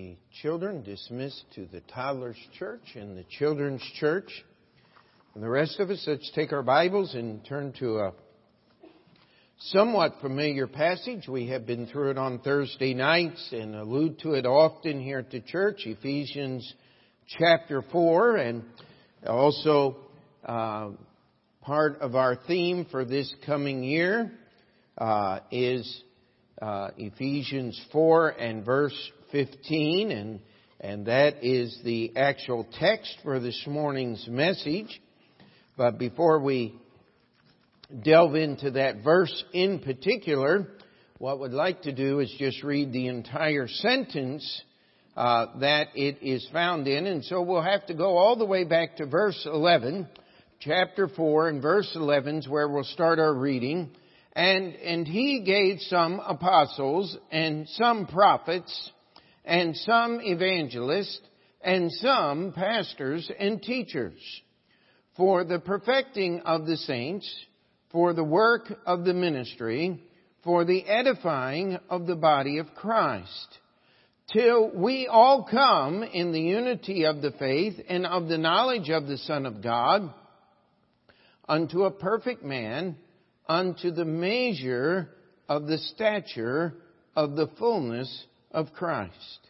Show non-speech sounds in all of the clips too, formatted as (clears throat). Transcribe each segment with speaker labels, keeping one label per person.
Speaker 1: The children dismissed to the toddlers church and the children's church. And the rest of us, let's take our Bibles and turn to a somewhat familiar passage. We have been through it on Thursday nights and allude to it often here at the church, Ephesians chapter 4, and also uh, part of our theme for this coming year uh, is uh, Ephesians 4 and verse 15, and, and that is the actual text for this morning's message. But before we delve into that verse in particular, what we'd like to do is just read the entire sentence uh, that it is found in, and so we'll have to go all the way back to verse 11, chapter 4 and verse 11 is where we'll start our reading. And, and he gave some apostles and some prophets and some evangelists and some pastors and teachers for the perfecting of the saints, for the work of the ministry, for the edifying of the body of Christ, till we all come in the unity of the faith and of the knowledge of the Son of God, unto a perfect man, unto the measure of the stature of the fullness of Christ.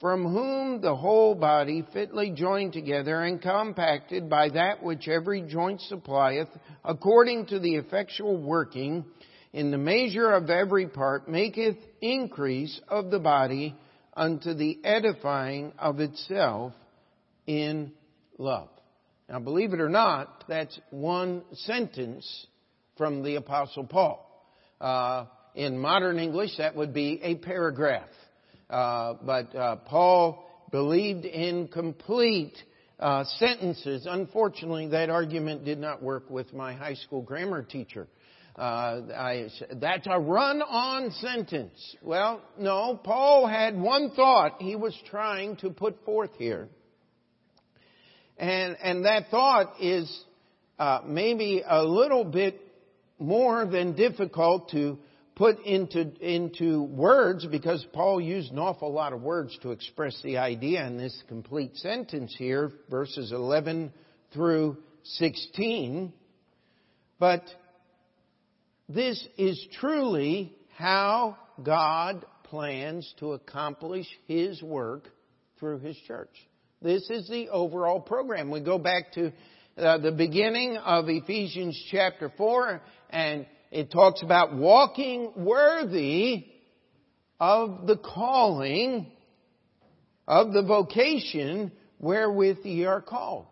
Speaker 1: from whom the whole body fitly joined together and compacted by that which every joint supplieth, according to the effectual working in the measure of every part, maketh increase of the body unto the edifying of itself in love. Now, believe it or not, that's one sentence from the Apostle Paul. Uh, in modern English, that would be a paragraph. Uh, but uh, Paul believed in complete uh, sentences. Unfortunately, that argument did not work with my high school grammar teacher. Uh, I, that's a run-on sentence. Well, no, Paul had one thought he was trying to put forth here. And, and that thought is uh, maybe a little bit more than difficult to put into, into words because Paul used an awful lot of words to express the idea in this complete sentence here, verses 11 through 16. But this is truly how God plans to accomplish His work through His church. This is the overall program. We go back to uh, the beginning of Ephesians chapter 4 and it talks about walking worthy of the calling of the vocation wherewith ye are called.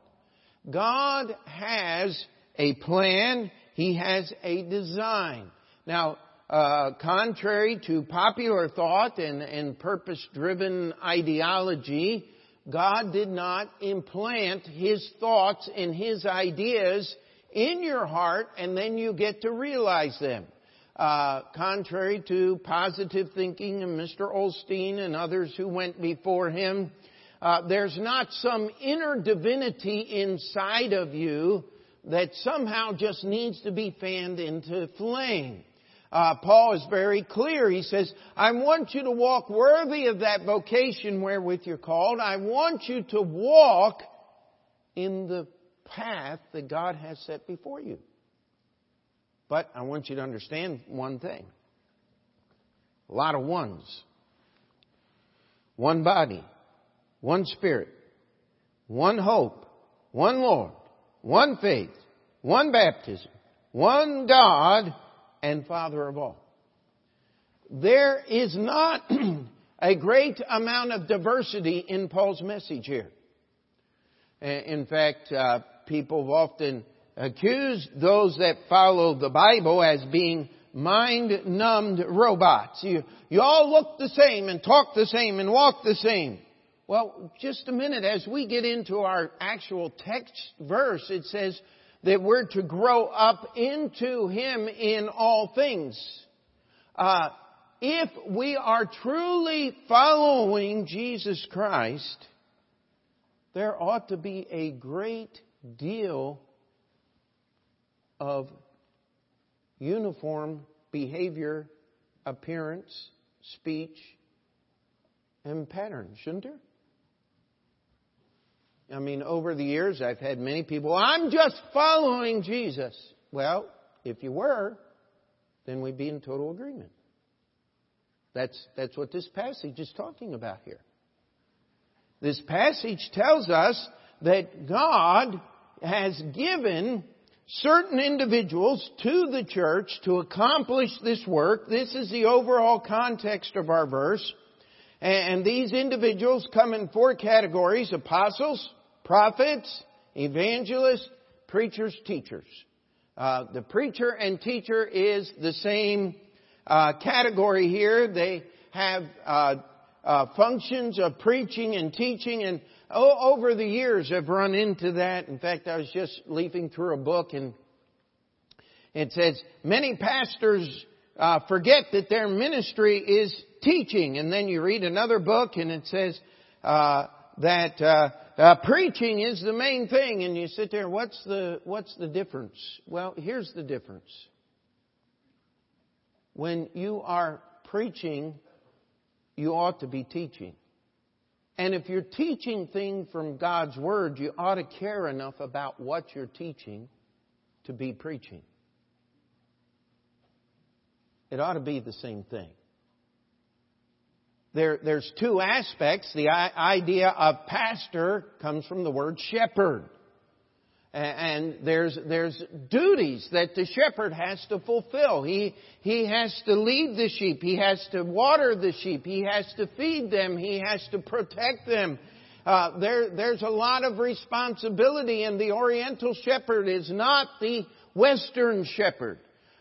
Speaker 1: God has a plan. He has a design. Now, uh, contrary to popular thought and, and purpose-driven ideology, God did not implant His thoughts and His ideas in your heart and then you get to realize them. Uh, contrary to positive thinking and Mr. Osteen and others who went before him, uh, there's not some inner divinity inside of you that somehow just needs to be fanned into flame. Uh, Paul is very clear. He says, I want you to walk worthy of that vocation wherewith you're called. I want you to walk in the path that God has set before you. But I want you to understand one thing. A lot of ones. One body, one spirit, one hope, one Lord, one faith, one baptism, one God and Father of all. There is not (clears throat) a great amount of diversity in Paul's message here. In fact, uh, people have often accused those that follow the Bible as being mind-numbed robots. You, you all look the same and talk the same and walk the same. Well, just a minute. As we get into our actual text verse, it says, that we're to grow up into Him in all things. Uh, if we are truly following Jesus Christ, there ought to be a great deal of uniform behavior, appearance, speech, and pattern, shouldn't there? I mean, over the years, I've had many people, I'm just following Jesus. Well, if you were, then we'd be in total agreement. That's, that's what this passage is talking about here. This passage tells us that God has given certain individuals to the church to accomplish this work. This is the overall context of our verse. And these individuals come in four categories apostles, prophets, evangelists, preachers, teachers. Uh, the preacher and teacher is the same uh, category here. They have uh, uh functions of preaching and teaching, and oh, over the years I've run into that. In fact, I was just leafing through a book, and it says many pastors uh, forget that their ministry is teaching, and then you read another book, and it says uh, that uh, preaching is the main thing, and you sit there, what's the, what's the difference? Well, here's the difference. When you are preaching, you ought to be teaching. And if you're teaching things from God's Word, you ought to care enough about what you're teaching to be preaching. It ought to be the same thing there, there's two aspects. The idea of pastor comes from the word shepherd. And there's, there's duties that the shepherd has to fulfill. He, he has to lead the sheep. He has to water the sheep. He has to feed them. He has to protect them. Uh, there, there's a lot of responsibility and the Oriental shepherd is not the Western shepherd.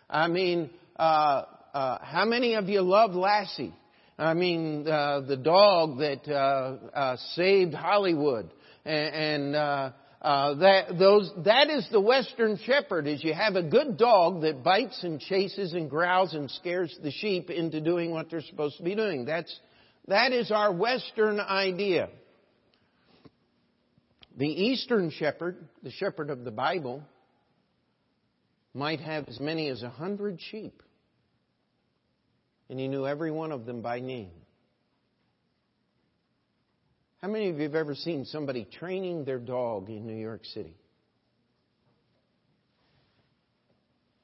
Speaker 1: I mean, uh, uh, how many of you love Lassie? I mean, uh, the dog that uh, uh, saved Hollywood, and, and uh, that those that is the Western Shepherd. Is you have a good dog that bites and chases and growls and scares the sheep into doing what they're supposed to be doing. That's that is our Western idea. The Eastern Shepherd, the Shepherd of the Bible, might have as many as a hundred sheep and he knew every one of them by name. How many of you have ever seen somebody training their dog in New York City?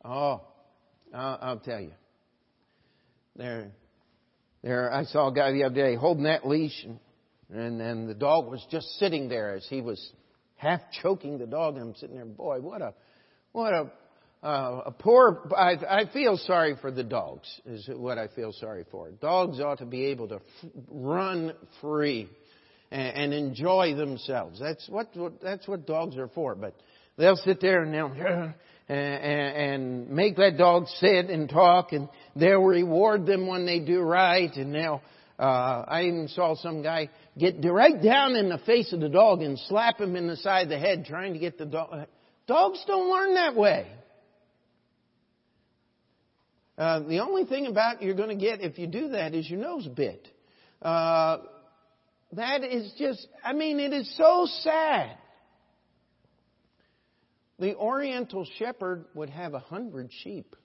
Speaker 1: Oh, I'll, tell you. There, there. I saw a guy the other day holding that leash, and, and then the dog was just sitting there as he was half choking the dog, and I'm sitting there. Boy, what a, what a uh, a poor, I, I feel sorry for the dogs, is what I feel sorry for. Dogs ought to be able to f- run free and, and enjoy themselves. That's what, that's what dogs are for. But they'll sit there and they'll, (laughs) and, and make that dog sit and talk and they'll reward them when they do right and they'll, uh, I even saw some guy get right down in the face of the dog and slap him in the side of the head trying to get the dog. Dogs don't learn that way. Uh, the only thing about you're going to get if you do that is your nose bit. Uh, that is just, I mean, it is so sad. The Oriental shepherd would have a hundred sheep.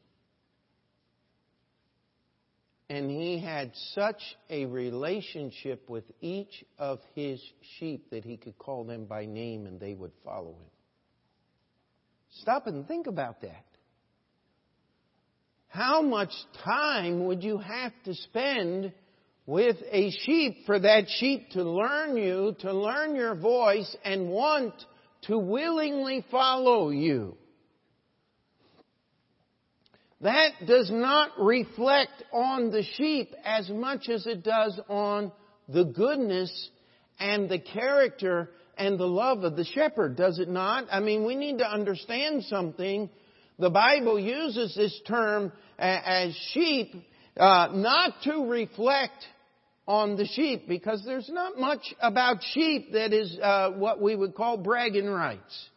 Speaker 1: And he had such a relationship with each of his sheep that he could call them by name and they would follow him. Stop and think about that. How much time would you have to spend with a sheep for that sheep to learn you, to learn your voice, and want to willingly follow you? That does not reflect on the sheep as much as it does on the goodness and the character and the love of the shepherd, does it not? I mean, we need to understand something the Bible uses this term as sheep uh, not to reflect on the sheep because there's not much about sheep that is uh, what we would call bragging rights.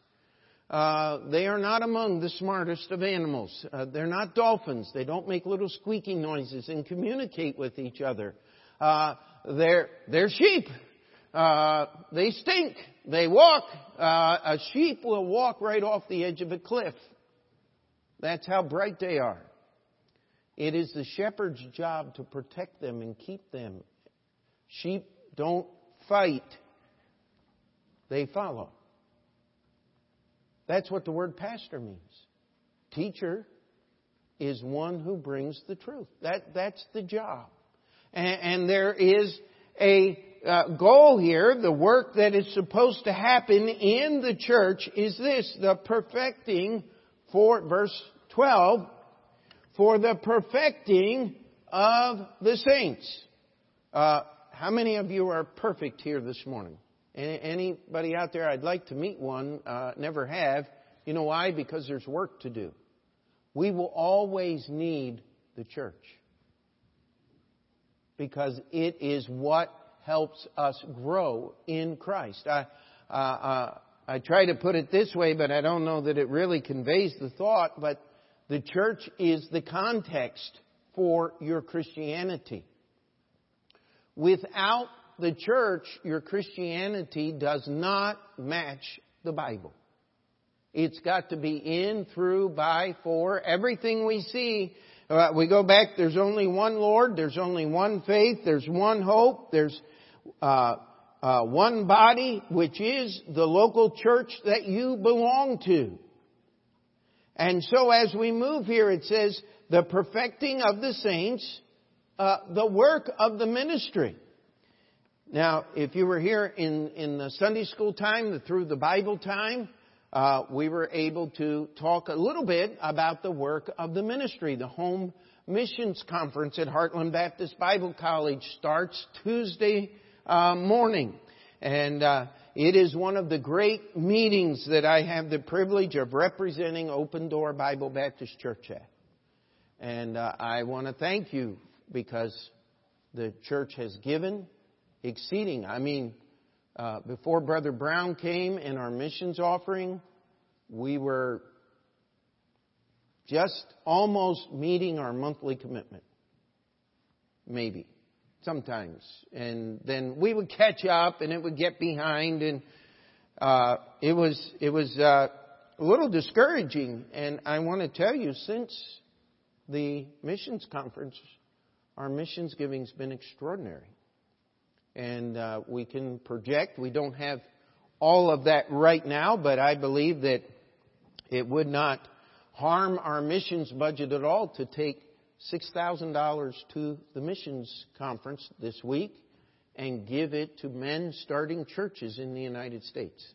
Speaker 1: Uh, they are not among the smartest of animals. Uh, they're not dolphins. They don't make little squeaking noises and communicate with each other. Uh, they're, they're sheep. Uh, they stink. They walk. Uh, a sheep will walk right off the edge of a cliff. That's how bright they are. It is the shepherd's job to protect them and keep them. Sheep don't fight. They follow. That's what the word pastor means. Teacher is one who brings the truth. That, that's the job. And, and there is a uh, goal here. The work that is supposed to happen in the church is this, the perfecting for, verse 12, for the perfecting of the saints. Uh, how many of you are perfect here this morning? Anybody out there? I'd like to meet one. Uh, never have. You know why? Because there's work to do. We will always need the church because it is what helps us grow in Christ. I, uh, uh, I try to put it this way, but I don't know that it really conveys the thought. But the church is the context for your Christianity. Without the church, your Christianity does not match the Bible. It's got to be in, through, by, for. Everything we see, uh, we go back, there's only one Lord, there's only one faith, there's one hope, there's uh, uh, one body, which is the local church that you belong to. And so as we move here, it says, the perfecting of the saints, uh, the work of the ministry. Now, if you were here in, in the Sunday school time, the, through the Bible time, uh, we were able to talk a little bit about the work of the ministry. The home missions conference at Heartland Baptist Bible College starts Tuesday uh, morning. And uh, it is one of the great meetings that I have the privilege of representing Open Door Bible Baptist Church at. And uh, I want to thank you because the church has given exceeding. I mean, uh, before Brother Brown came in our missions offering, we were just almost meeting our monthly commitment. Maybe. Sometimes. And then we would catch up and it would get behind and, uh, it was, it was, uh, a little discouraging. And I want to tell you, since the missions conference, our missions giving's been extraordinary and uh, we can project. We don't have all of that right now, but I believe that it would not harm our missions budget at all to take $6,000 to the missions conference this week and give it to men starting churches in the United States.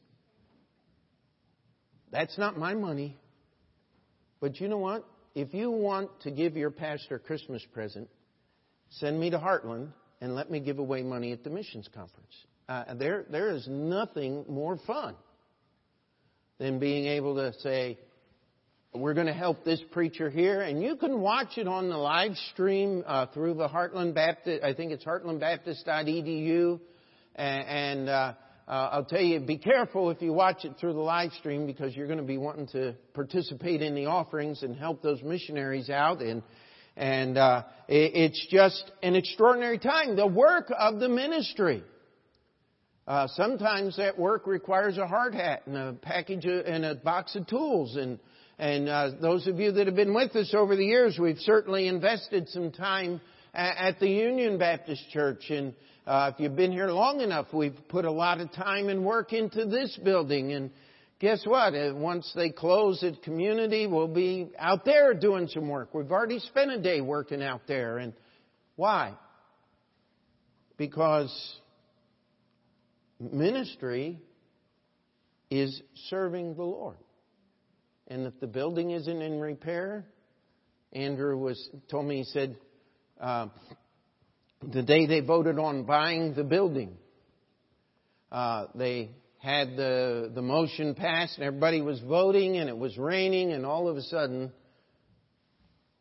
Speaker 1: That's not my money. But you know what? If you want to give your pastor a Christmas present, send me to Heartland and let me give away money at the missions conference. Uh, there, there is nothing more fun than being able to say, we're going to help this preacher here, and you can watch it on the live stream uh, through the Heartland Baptist. I think it's heartlandbaptist.edu, and, uh, uh, I'll tell you, be careful if you watch it through the live stream because you're going to be wanting to participate in the offerings and help those missionaries out. And and uh, it's just an extraordinary time. The work of the ministry. Uh, sometimes that work requires a hard hat and a package of, and a box of tools. And and uh, those of you that have been with us over the years, we've certainly invested some time at, at the Union Baptist Church. And uh, if you've been here long enough, we've put a lot of time and work into this building. And guess what? Uh, once they close at community, we'll be out there doing some work. We've already spent a day working out there. And why? Because ministry is serving the Lord. And if the building isn't in repair, Andrew was told me he said uh, the day they voted on buying the building, uh, they had the, the motion passed and everybody was voting and it was raining and all of a sudden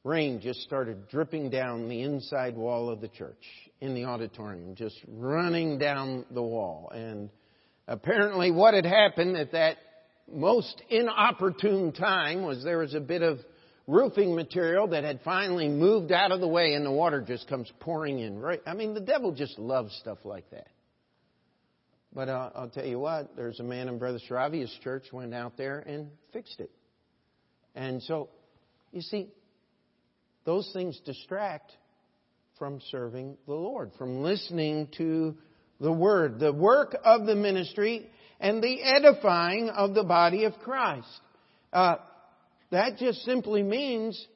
Speaker 1: rain just started dripping down the inside wall of the church in the auditorium, just running down the wall. And apparently what had happened at that most inopportune time was there was a bit of roofing material that had finally moved out of the way and the water just comes pouring in. Right? I mean, the devil just loves stuff like that. But uh, I'll tell you what, there's a man in Brother Saravia's church went out there and fixed it. And so, you see, those things distract from serving the Lord, from listening to the Word, the work of the ministry, and the edifying of the body of Christ. Uh, that just simply means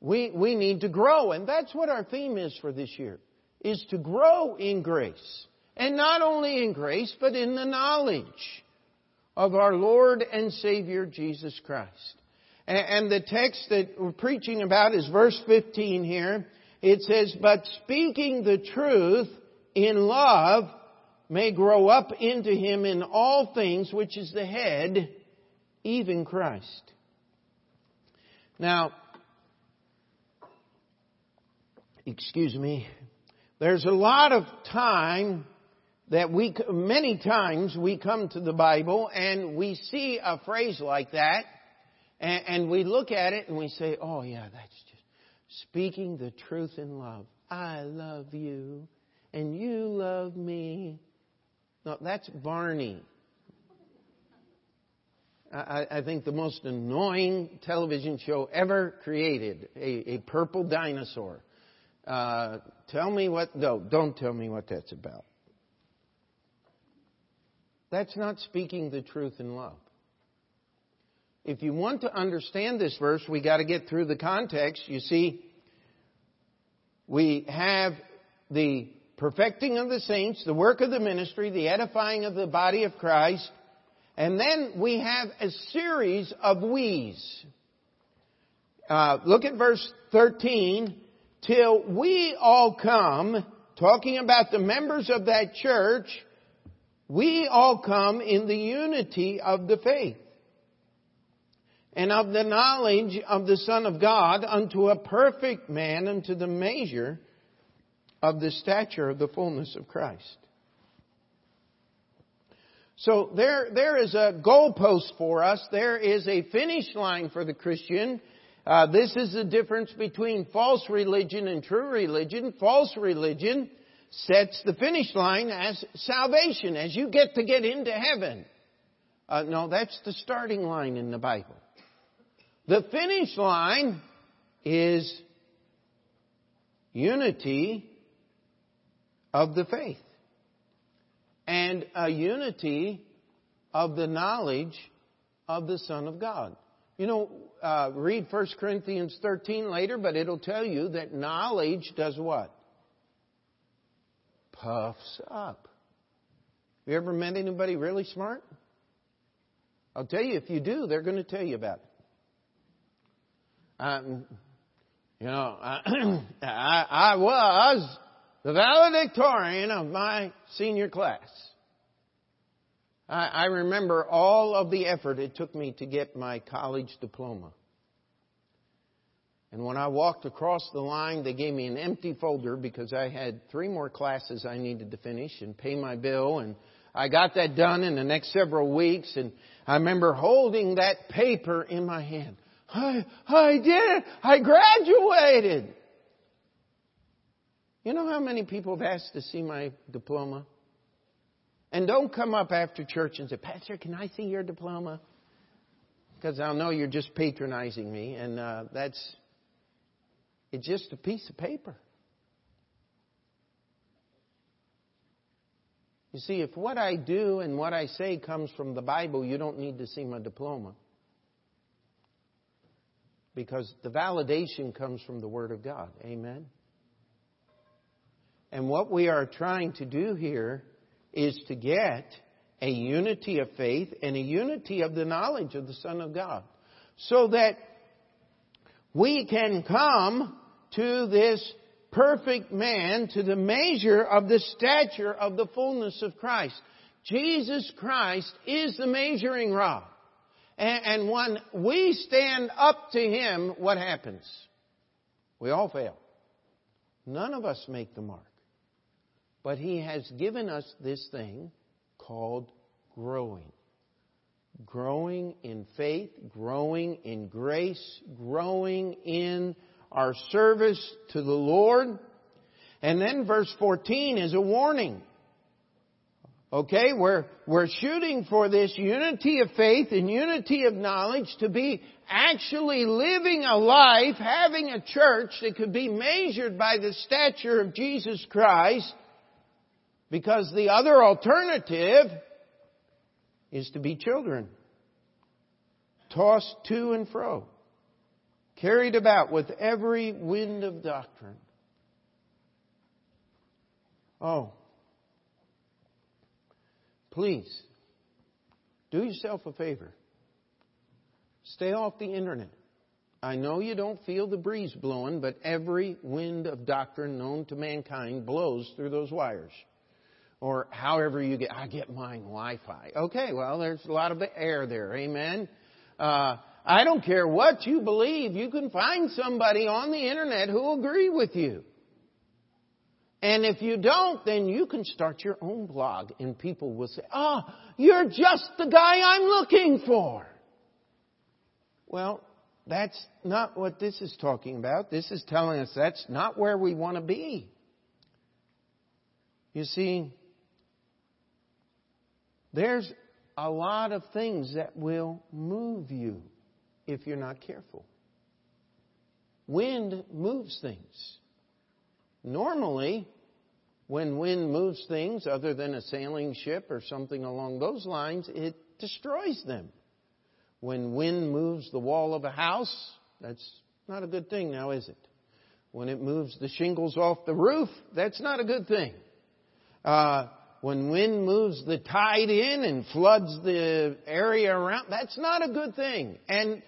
Speaker 1: we, we need to grow. And that's what our theme is for this year, is to grow in grace. And not only in grace, but in the knowledge of our Lord and Savior Jesus Christ. And the text that we're preaching about is verse 15 here. It says, But speaking the truth in love may grow up into him in all things, which is the head, even Christ. Now, excuse me, there's a lot of time that we, many times we come to the Bible and we see a phrase like that and, and we look at it and we say, oh yeah, that's just speaking the truth in love. I love you and you love me. No, that's Barney. I, I think the most annoying television show ever created, a, a purple dinosaur. Uh, tell me what, no, don't tell me what that's about. That's not speaking the truth in love. If you want to understand this verse, we got to get through the context. You see, we have the perfecting of the saints, the work of the ministry, the edifying of the body of Christ, and then we have a series of we's. Uh, look at verse 13. Till we all come, talking about the members of that church, we all come in the unity of the faith and of the knowledge of the Son of God unto a perfect man, unto the measure of the stature of the fullness of Christ. So there, there is a goalpost for us. There is a finish line for the Christian. Uh, this is the difference between false religion and true religion. False religion sets the finish line as salvation, as you get to get into heaven. Uh, no, that's the starting line in the Bible. The finish line is unity of the faith and a unity of the knowledge of the Son of God. You know, uh, read 1 Corinthians 13 later, but it'll tell you that knowledge does what? Puffs up. You ever met anybody really smart? I'll tell you, if you do, they're going to tell you about it. Um, you know, I, (clears throat) I, I was the valedictorian of my senior class. I, I remember all of the effort it took me to get my college diploma. And when I walked across the line, they gave me an empty folder because I had three more classes I needed to finish and pay my bill. And I got that done in the next several weeks. And I remember holding that paper in my hand. I, I did it. I graduated. You know how many people have asked to see my diploma? And don't come up after church and say, Pastor, can I see your diploma? Because I'll know you're just patronizing me, and uh, that's it's just a piece of paper. You see, if what I do and what I say comes from the Bible, you don't need to see my diploma. Because the validation comes from the Word of God. Amen? And what we are trying to do here is to get a unity of faith and a unity of the knowledge of the Son of God. So that we can come to this perfect man, to the measure of the stature of the fullness of Christ. Jesus Christ is the measuring rod. And, when we stand up to Him, what happens? We all fail. None of us make the mark. But He has given us this thing called growing. Growing in faith, growing in grace, growing in our service to the Lord. And then verse 14 is a warning. Okay, we're, we're shooting for this unity of faith and unity of knowledge to be actually living a life, having a church that could be measured by the stature of Jesus Christ, because the other alternative is to be children, tossed to and fro, carried about with every wind of doctrine. Oh, please, do yourself a favor. Stay off the internet. I know you don't feel the breeze blowing, but every wind of doctrine known to mankind blows through those wires. Or however you get, I get mine Wi-Fi. Okay, well, there's a lot of air there. Amen. Uh, I don't care what you believe. You can find somebody on the internet who will agree with you. And if you don't, then you can start your own blog and people will say, oh, you're just the guy I'm looking for. Well, that's not what this is talking about. This is telling us that's not where we want to be. You see, there's a lot of things that will move you if you're not careful. Wind moves things. Normally, when wind moves things other than a sailing ship or something along those lines, it destroys them. When wind moves the wall of a house, that's not a good thing now, is it? When it moves the shingles off the roof, that's not a good thing. Uh, when wind moves the tide in and floods the area around, that's not a good thing. And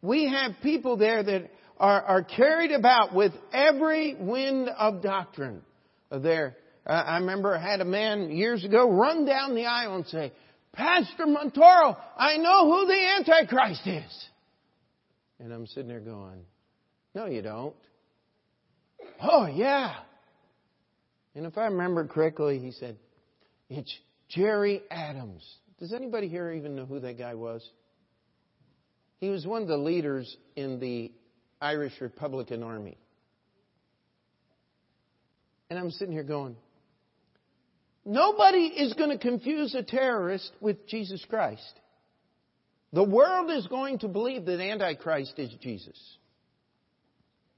Speaker 1: we have people there that are, are carried about with every wind of doctrine there. I remember I had a man years ago run down the aisle and say, Pastor Montoro, I know who the Antichrist is. And I'm sitting there going, No, you don't. Oh, yeah. And if I remember correctly, he said, It's Gerry Adams. Does anybody here even know who that guy was? He was one of the leaders in the Irish Republican Army. And I'm sitting here going, Nobody is going to confuse a terrorist with Jesus Christ. The world is going to believe that Antichrist is Jesus.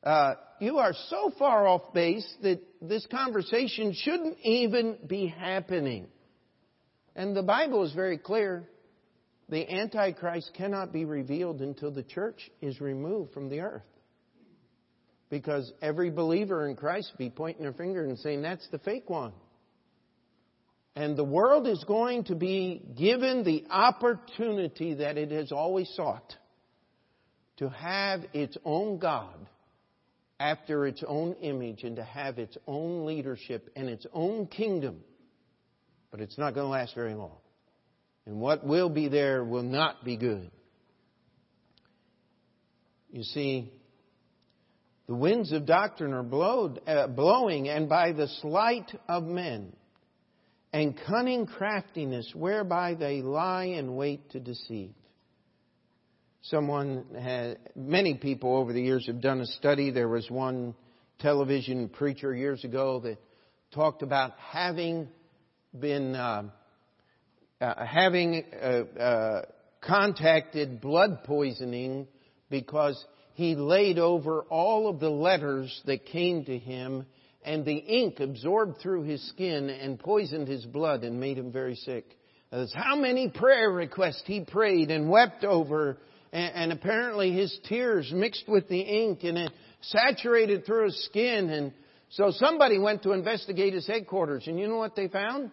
Speaker 1: Uh, you are so far off base that this conversation shouldn't even be happening. And the Bible is very clear. The Antichrist cannot be revealed until the church is removed from the earth. Because every believer in Christ be pointing their finger and saying, that's the fake one. And the world is going to be given the opportunity that it has always sought to have its own God after its own image and to have its own leadership and its own kingdom. But it's not going to last very long. And what will be there will not be good. You see, the winds of doctrine are blowed, uh, blowing, and by the sleight of men and cunning craftiness whereby they lie in wait to deceive. Someone had, many people over the years have done a study. There was one television preacher years ago that talked about having been, uh, uh, having uh, uh contacted blood poisoning because he laid over all of the letters that came to him and the ink absorbed through his skin and poisoned his blood and made him very sick. That's how many prayer requests he prayed and wept over, and, and apparently his tears mixed with the ink and it saturated through his skin. And so somebody went to investigate his headquarters, and you know what they found?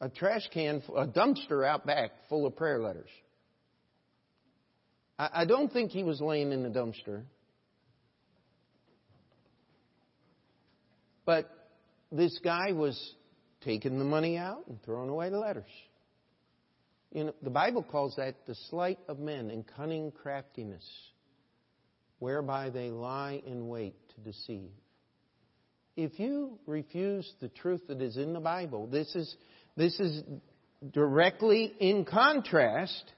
Speaker 1: A trash can, a dumpster out back full of prayer letters. I, I don't think he was laying in the dumpster. But this guy was taking the money out and throwing away the letters. You know, the Bible calls that the sleight of men and cunning craftiness, whereby they lie in wait to deceive. If you refuse the truth that is in the Bible, this is, this is directly in contrast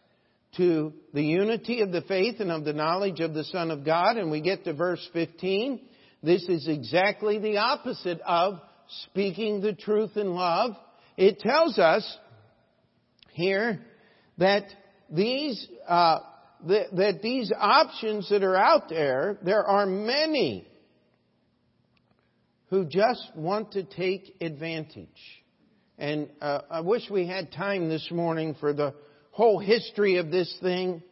Speaker 1: to the unity of the faith and of the knowledge of the Son of God. And we get to verse 15. This is exactly the opposite of speaking the truth in love. It tells us here that these uh, that, that these options that are out there, there are many who just want to take advantage. And uh, I wish we had time this morning for the whole history of this thing.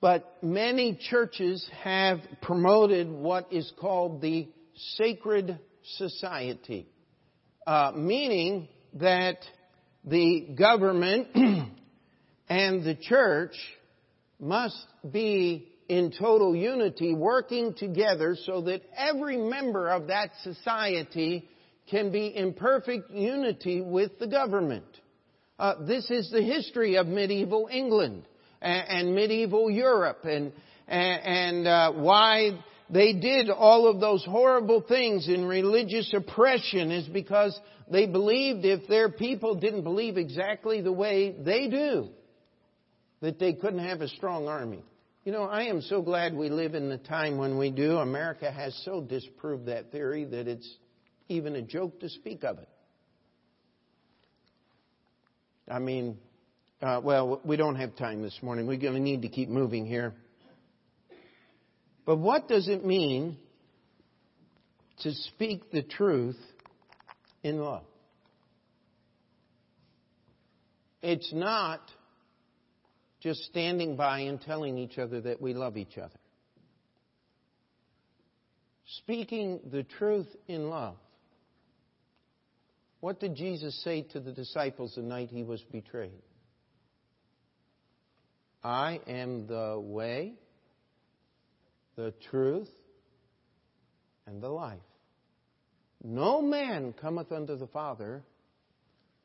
Speaker 1: But many churches have promoted what is called the sacred society, uh, meaning that the government (clears throat) and the church must be in total unity, working together so that every member of that society can be in perfect unity with the government. Uh, this is the history of medieval England and, and medieval Europe and, and, and uh, why they did all of those horrible things in religious oppression is because they believed if their people didn't believe exactly the way they do, that they couldn't have a strong army. You know, I am so glad we live in the time when we do. America has so disproved that theory that it's even a joke to speak of it. I mean, uh, well, we don't have time this morning. We're going to need to keep moving here. But what does it mean to speak the truth in love? It's not just standing by and telling each other that we love each other. Speaking the truth in love what did Jesus say to the disciples the night he was betrayed? I am the way, the truth, and the life. No man cometh unto the Father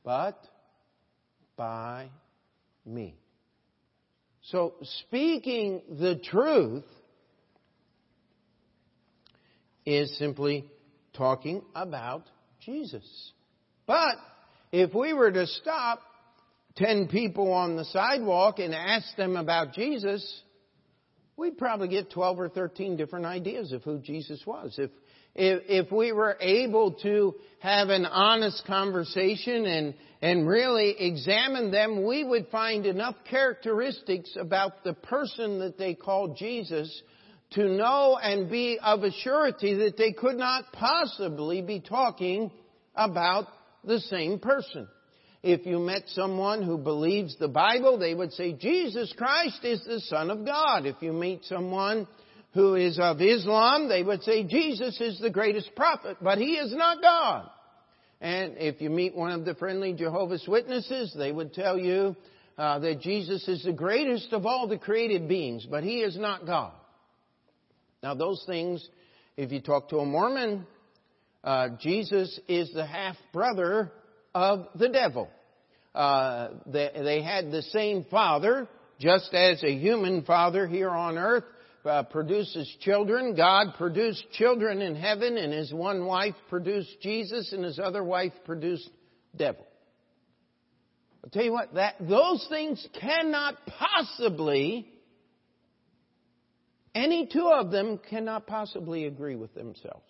Speaker 1: but by me. So, speaking the truth is simply talking about Jesus. But if we were to stop 10 people on the sidewalk and ask them about Jesus, we'd probably get 12 or 13 different ideas of who Jesus was. If, if, if we were able to have an honest conversation and, and really examine them, we would find enough characteristics about the person that they called Jesus to know and be of a surety that they could not possibly be talking about the same person. If you met someone who believes the Bible, they would say Jesus Christ is the Son of God. If you meet someone who is of Islam, they would say Jesus is the greatest prophet, but he is not God. And if you meet one of the friendly Jehovah's Witnesses, they would tell you uh, that Jesus is the greatest of all the created beings, but he is not God. Now, those things, if you talk to a Mormon, uh, Jesus is the half brother of the devil. Uh, they, they, had the same father, just as a human father here on earth uh, produces children. God produced children in heaven, and his one wife produced Jesus, and his other wife produced devil. I'll tell you what, that, those things cannot possibly, any two of them cannot possibly agree with themselves.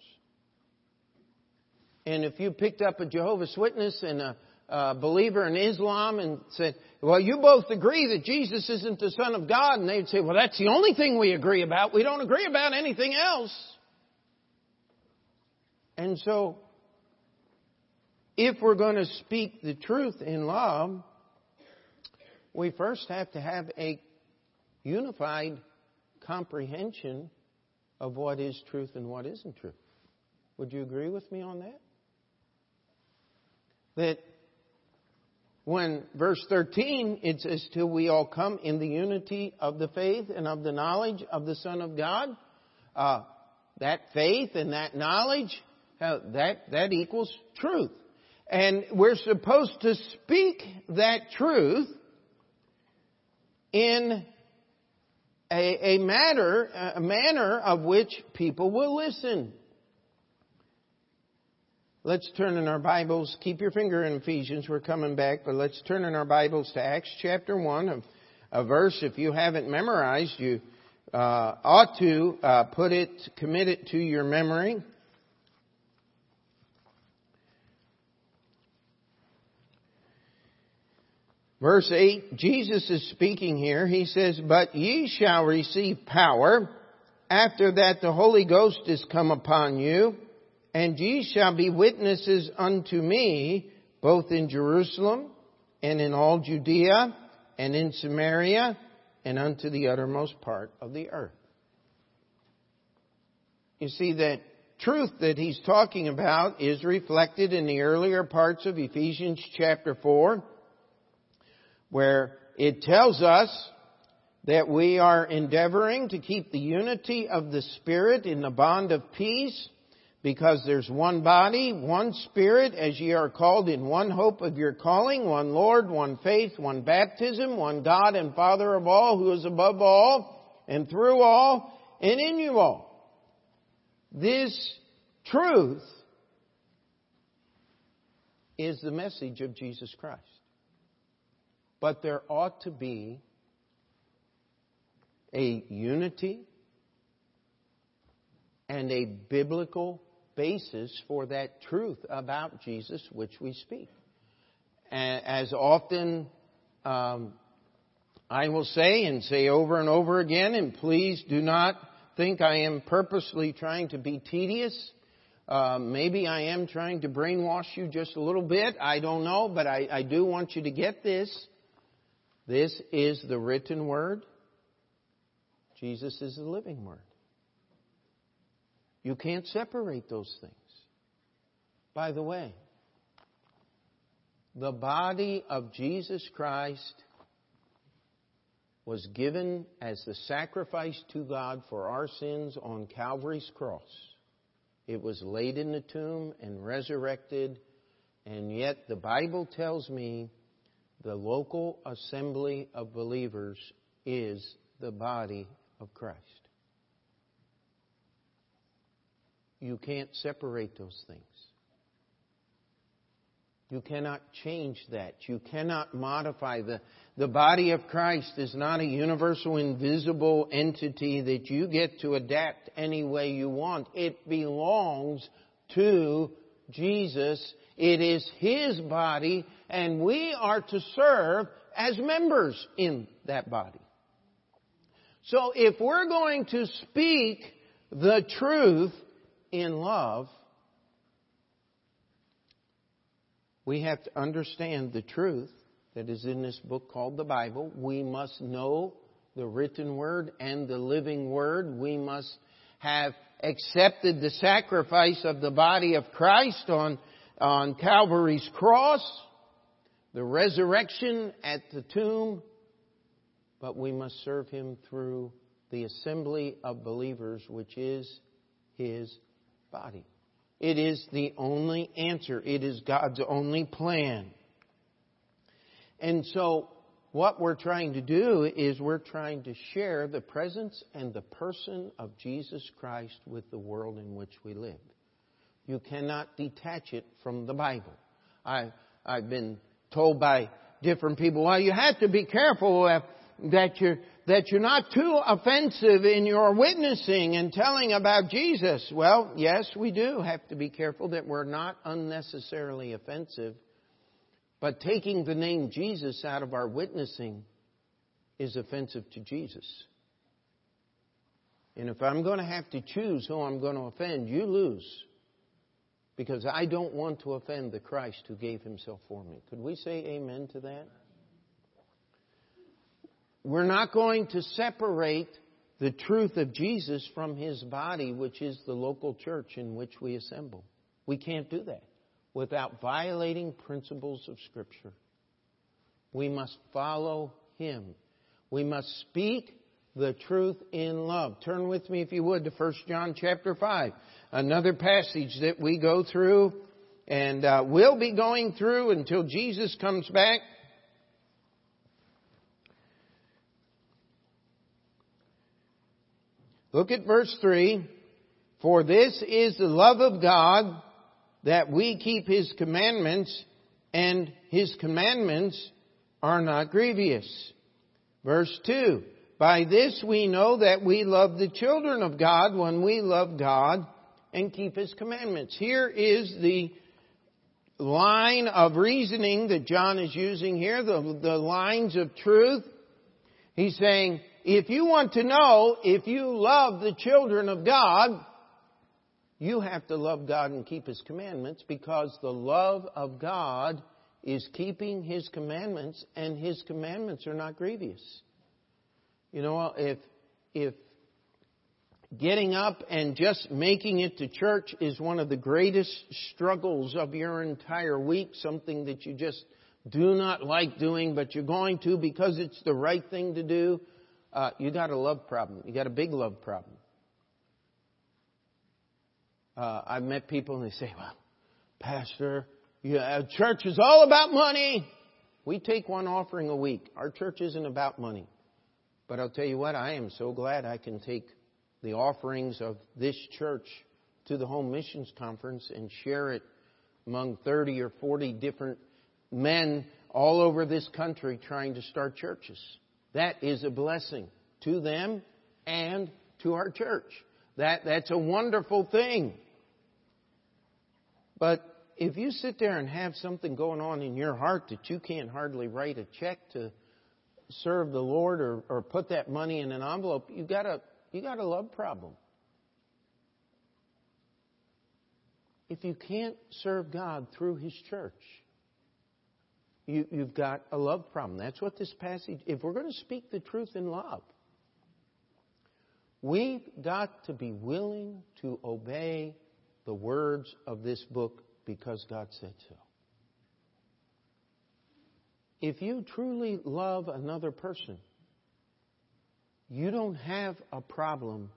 Speaker 1: And if you picked up a Jehovah's Witness and a, a believer in Islam and said, well, you both agree that Jesus isn't the Son of God, and they'd say, well, that's the only thing we agree about. We don't agree about anything else. And so, if we're going to speak the truth in love, we first have to have a unified comprehension of what is truth and what isn't truth. Would you agree with me on that? That when verse 13 it says till we all come in the unity of the faith and of the knowledge of the Son of God, uh, that faith and that knowledge, uh, that, that equals truth. And we're supposed to speak that truth in a, a matter, a manner of which people will listen. Let's turn in our Bibles. Keep your finger in Ephesians. We're coming back, but let's turn in our Bibles to Acts chapter 1, a, a verse if you haven't memorized, you uh, ought to uh, put it, commit it to your memory. Verse 8, Jesus is speaking here. He says, But ye shall receive power after that the Holy Ghost is come upon you, and ye shall be witnesses unto me, both in Jerusalem and in all Judea and in Samaria and unto the uttermost part of the earth. You see that truth that he's talking about is reflected in the earlier parts of Ephesians chapter 4, where it tells us that we are endeavoring to keep the unity of the Spirit in the bond of peace, because there's one body, one Spirit, as ye are called in one hope of your calling, one Lord, one faith, one baptism, one God and Father of all, who is above all, and through all, and in you all. This truth is the message of Jesus Christ. But there ought to be a unity and a biblical basis for that truth about Jesus which we speak. As often um, I will say and say over and over again, and please do not think I am purposely trying to be tedious. Uh, maybe I am trying to brainwash you just a little bit. I don't know, but I, I do want you to get this. This is the written word. Jesus is the living Word. You can't separate those things. By the way, the body of Jesus Christ was given as the sacrifice to God for our sins on Calvary's cross. It was laid in the tomb and resurrected, and yet the Bible tells me the local assembly of believers is the body of Christ. You can't separate those things. You cannot change that. You cannot modify the the body of Christ is not a universal invisible entity that you get to adapt any way you want. It belongs to Jesus. It is His body and we are to serve as members in that body. So if we're going to speak the truth in love, we have to understand the truth that is in this book called the Bible. We must know the written word and the living word. We must have accepted the sacrifice of the body of Christ on, on Calvary's cross, the resurrection at the tomb, but we must serve Him through the assembly of believers, which is His body. It is the only answer. It is God's only plan. And so, what we're trying to do is we're trying to share the presence and the person of Jesus Christ with the world in which we live. You cannot detach it from the Bible. I, I've been told by different people, well, you have to be careful that you're, that you're not too offensive in your witnessing and telling about Jesus. Well, yes, we do have to be careful that we're not unnecessarily offensive. But taking the name Jesus out of our witnessing is offensive to Jesus. And if I'm going to have to choose who I'm going to offend, you lose. Because I don't want to offend the Christ who gave himself for me. Could we say amen to that? We're not going to separate the truth of Jesus from his body, which is the local church in which we assemble. We can't do that without violating principles of Scripture. We must follow him. We must speak the truth in love. Turn with me, if you would, to 1 John chapter 5. Another passage that we go through and uh, will be going through until Jesus comes back. Look at verse 3. For this is the love of God, that we keep His commandments, and His commandments are not grievous. Verse 2. By this we know that we love the children of God when we love God and keep His commandments. Here is the line of reasoning that John is using here, the, the lines of truth. He's saying, if you want to know if you love the children of God, you have to love God and keep His commandments because the love of God is keeping His commandments and His commandments are not grievous. You know, if, if getting up and just making it to church is one of the greatest struggles of your entire week, something that you just do not like doing, but you're going to because it's the right thing to do, uh, you got a love problem. You got a big love problem. Uh, I've met people and they say, well, Pastor, yeah, church is all about money. We take one offering a week. Our church isn't about money. But I'll tell you what, I am so glad I can take the offerings of this church to the Home Missions Conference and share it among 30 or 40 different men all over this country trying to start churches. That is a blessing to them and to our church. That, that's a wonderful thing. But if you sit there and have something going on in your heart that you can't hardly write a check to serve the Lord or, or put that money in an envelope, you got a you got a love problem. If you can't serve God through His church, you, you've got a love problem. That's what this passage. If we're going to speak the truth in love, we've got to be willing to obey the words of this book because God said so. If you truly love another person, you don't have a problem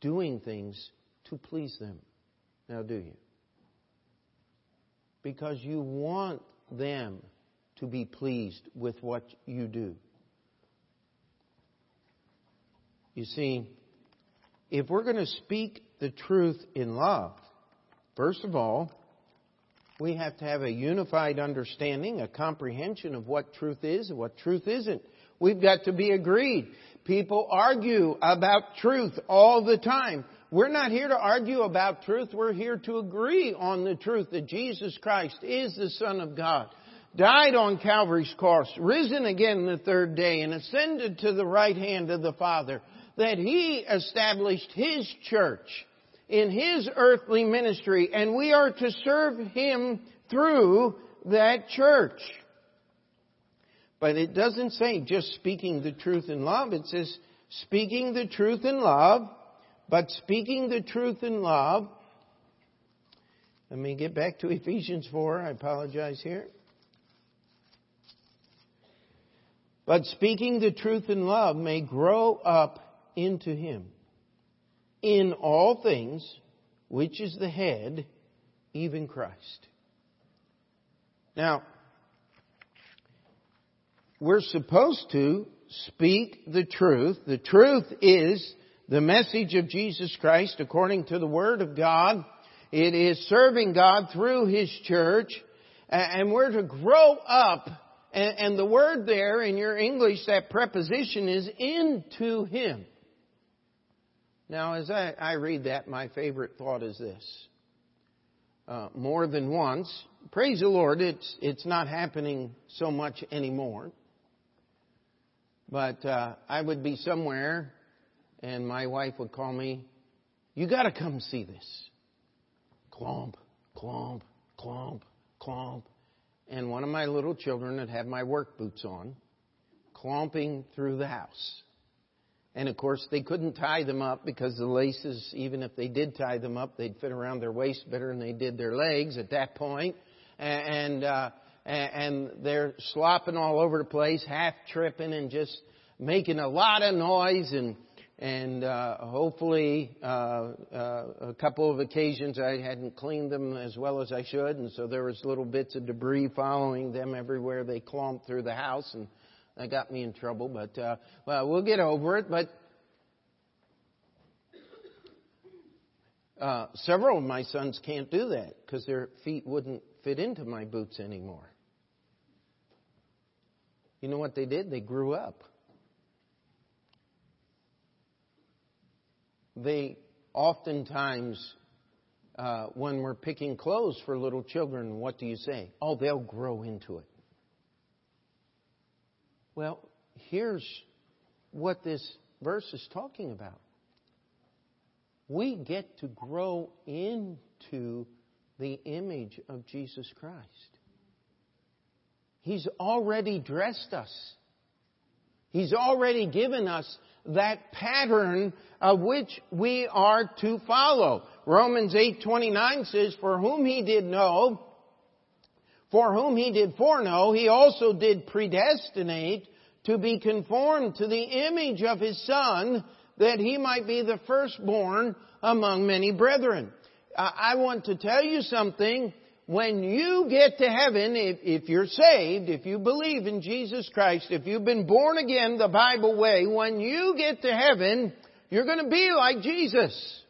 Speaker 1: doing things to please them. Now, do you? Because you want them to be pleased with what you do. You see, if we're going to speak the truth in love, first of all, we have to have a unified understanding, a comprehension of what truth is and what truth isn't. We've got to be agreed. People argue about truth all the time. We're not here to argue about truth. We're here to agree on the truth that Jesus Christ is the Son of God, died on Calvary's cross, risen again the third day, and ascended to the right hand of the Father, that He established His church in His earthly ministry, and we are to serve Him through that church. But it doesn't say just speaking the truth in love. It says speaking the truth in love, but speaking the truth in love. Let me get back to Ephesians 4. I apologize here. But speaking the truth in love may grow up into Him in all things, which is the head, even Christ. Now, we're supposed to speak the truth. The truth is the message of Jesus Christ according to the Word of God. It is serving God through His church. And we're to grow up. And the word there in your English, that preposition is into Him. Now, as I, I read that, my favorite thought is this. Uh, more than once, praise the Lord, it's, it's not happening so much anymore. But uh, I would be somewhere, and my wife would call me, You got to come see this. Clomp, clomp, clomp, clomp. And one of my little children would have my work boots on, clomping through the house. And of course, they couldn't tie them up because the laces, even if they did tie them up, they'd fit around their waist better than they did their legs at that point. And, uh, and they're slopping all over the place, half tripping and just making a lot of noise and and uh, hopefully uh, uh, a couple of occasions I hadn't cleaned them as well as I should, and so there was little bits of debris following them everywhere they clomped through the house, and that got me in trouble. But uh, well, we'll get over it. But Uh, several of my sons can't do that because their feet wouldn't fit into my boots anymore. You know what they did? They grew up. They oftentimes, uh, when we're picking clothes for little children, what do you say? Oh, they'll grow into it. Well, here's what this verse is talking about. We get to grow into the image of Jesus Christ. He's already dressed us. He's already given us that pattern of which we are to follow. Romans 8:29 says, "For whom he did know, for whom he did foreknow, he also did predestinate to be conformed to the image of his son, that he might be the firstborn among many brethren." I want to tell you something when you get to heaven, if, if, you're saved, if you believe in Jesus Christ, if you've been born again the Bible way, when you get to heaven, you're going to be like Jesus.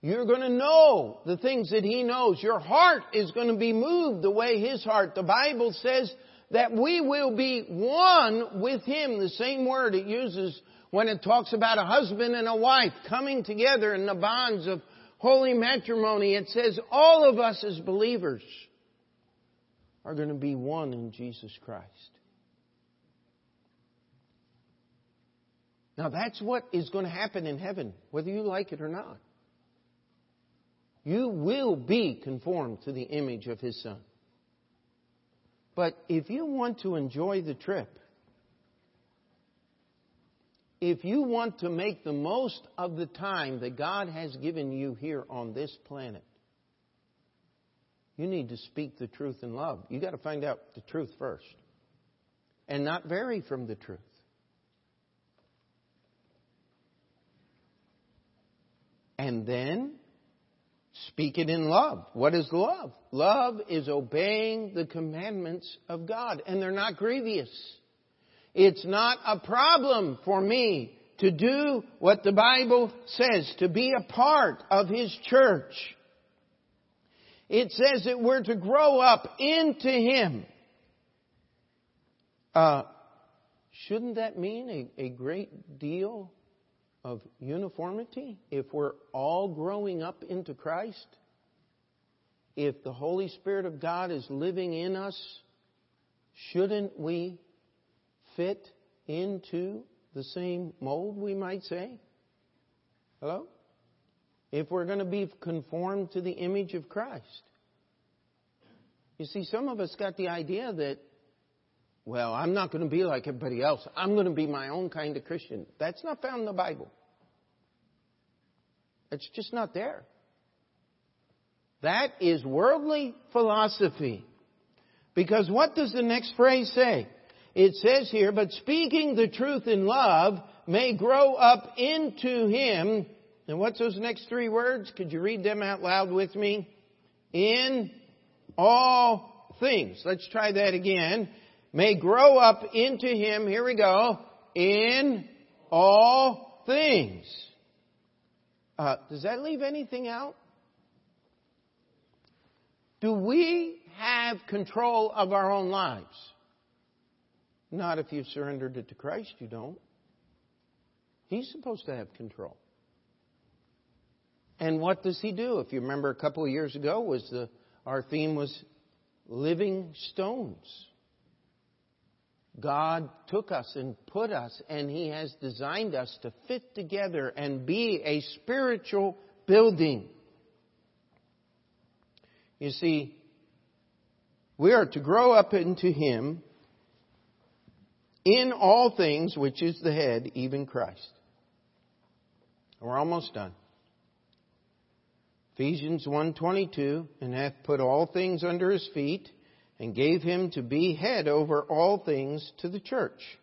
Speaker 1: You're going to know the things that He knows. Your heart is going to be moved the way His heart. The Bible says that we will be one with Him. The same word it uses when it talks about a husband and a wife coming together in the bonds of holy matrimony, it says all of us as believers are going to be one in Jesus Christ. Now that's what is going to happen in heaven, whether you like it or not. You will be conformed to the image of His Son. But if you want to enjoy the trip, if you want to make the most of the time that God has given you here on this planet, you need to speak the truth in love. You got to find out the truth first and not vary from the truth. And then speak it in love. What is love? Love is obeying the commandments of God, and they're not grievous. It's not a problem for me to do what the Bible says, to be a part of His church. It says that we're to grow up into Him. Uh, shouldn't that mean a, a great deal of uniformity if we're all growing up into Christ? If the Holy Spirit of God is living in us, shouldn't we fit into the same mold, we might say? Hello? If we're going to be conformed to the image of Christ. You see, some of us got the idea that, well, I'm not going to be like everybody else. I'm going to be my own kind of Christian. That's not found in the Bible. It's just not there. That is worldly philosophy. Because what does the next phrase say? It says here, but speaking the truth in love may grow up into him. And what's those next three words? Could you read them out loud with me? In all things. Let's try that again. May grow up into him, here we go, in all things. Uh, does that leave anything out? Do we have control of our own lives? Not if you've surrendered it to Christ, you don't. He's supposed to have control. And what does he do? If you remember a couple of years ago was the our theme was living stones. God took us and put us and he has designed us to fit together and be a spiritual building. You see, we are to grow up into him in all things, which is the head, even Christ. We're almost done. Ephesians 1:22 and hath put all things under his feet and gave him to be head over all things to the church.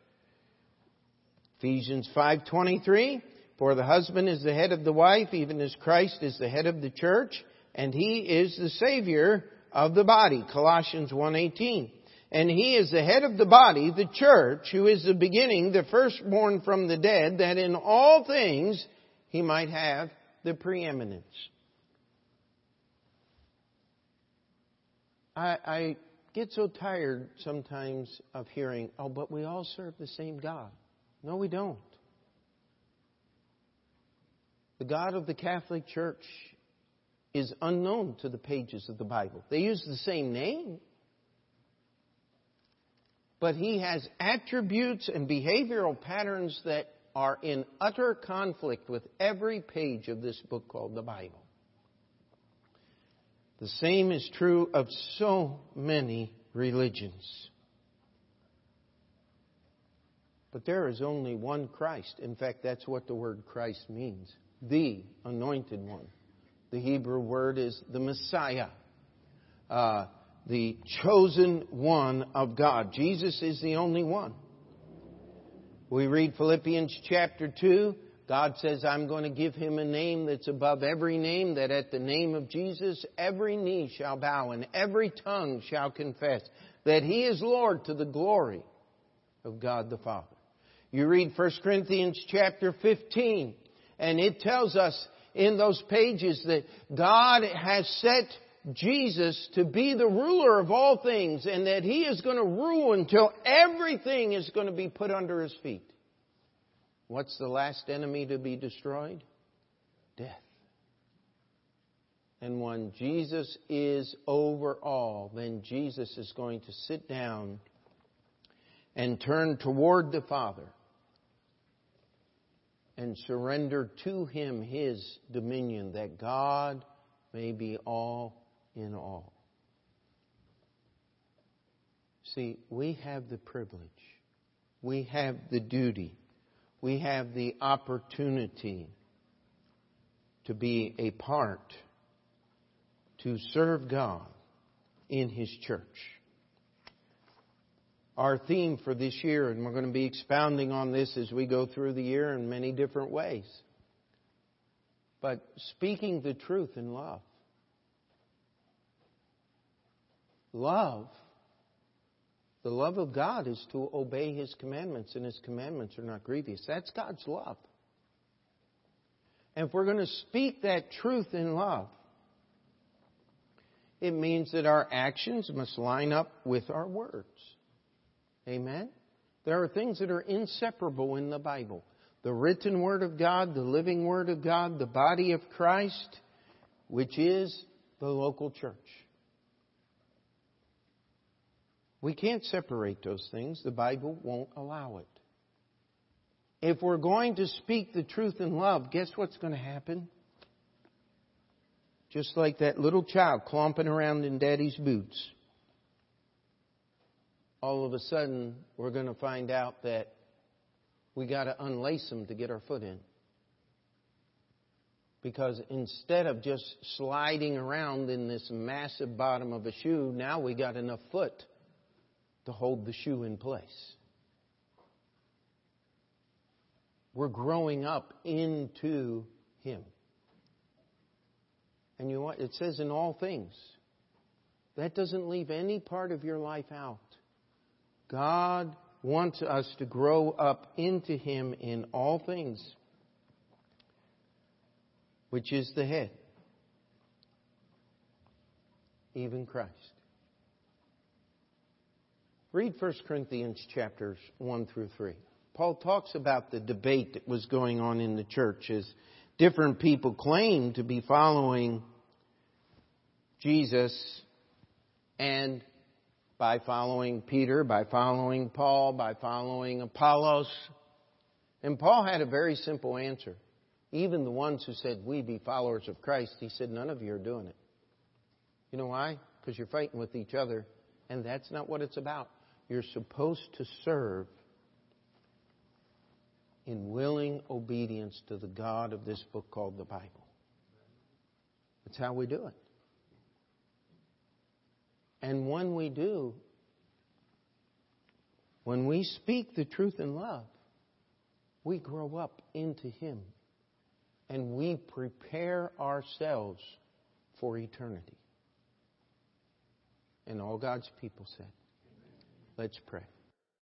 Speaker 1: Ephesians 5:23 For the husband is the head of the wife even as Christ is the head of the church and he is the savior of the body. Colossians 1:18 and he is the head of the body, the church, who is the beginning, the firstborn from the dead, that in all things he might have the preeminence. I, I get so tired sometimes of hearing, oh, but we all serve the same God. No, we don't. The God of the Catholic Church is unknown to the pages of the Bible. They use the same name, but he has attributes and behavioral patterns that are in utter conflict with every page of this book called the Bible. The same is true of so many religions. But there is only one Christ. In fact, that's what the word Christ means the anointed one. The Hebrew word is the Messiah, uh, the chosen one of God. Jesus is the only one. We read Philippians chapter 2. God says, I'm going to give him a name that's above every name, that at the name of Jesus every knee shall bow and every tongue shall confess that he is Lord to the glory of God the Father. You read 1 Corinthians chapter 15, and it tells us in those pages that God has set Jesus to be the ruler of all things and that He is going to rule until everything is going to be put under His feet. What's the last enemy to be destroyed? Death. And when Jesus is over all, then Jesus is going to sit down and turn toward the Father and surrender to Him His dominion that God may be all in all. See, we have the privilege, we have the duty, we have the opportunity to be a part, to serve God in His church. Our theme for this year, and we're going to be expounding on this as we go through the year in many different ways. But speaking the truth in love. Love, the love of God is to obey His commandments, and His commandments are not grievous. That's God's love. And if we're going to speak that truth in love, it means that our actions must line up with our words. Amen? There are things that are inseparable in the Bible the written Word of God, the living Word of God, the body of Christ, which is the local church. We can't separate those things. The Bible won't allow it. If we're going to speak the truth in love, guess what's going to happen? Just like that little child clomping around in daddy's boots. All of a sudden, we're going to find out that we got to unlace them to get our foot in. Because instead of just sliding around in this massive bottom of a shoe, now we got enough foot to hold the shoe in place. We're growing up into Him. And you know what? It says in all things. That doesn't leave any part of your life out. God wants us to grow up into Him in all things, which is the head, even Christ. Read 1 Corinthians chapters 1 through 3. Paul talks about the debate that was going on in the church as different people claimed to be following Jesus and by following Peter, by following Paul, by following Apollos. And Paul had a very simple answer. Even the ones who said, We be followers of Christ, he said, None of you are doing it. You know why? Because you're fighting with each other, and that's not what it's about. You're supposed to serve in willing obedience to the God of this book called the Bible. That's how we do it. And when we do, when we speak the truth in love, we grow up into Him and we prepare ourselves for eternity. And all God's people said, Let's pray.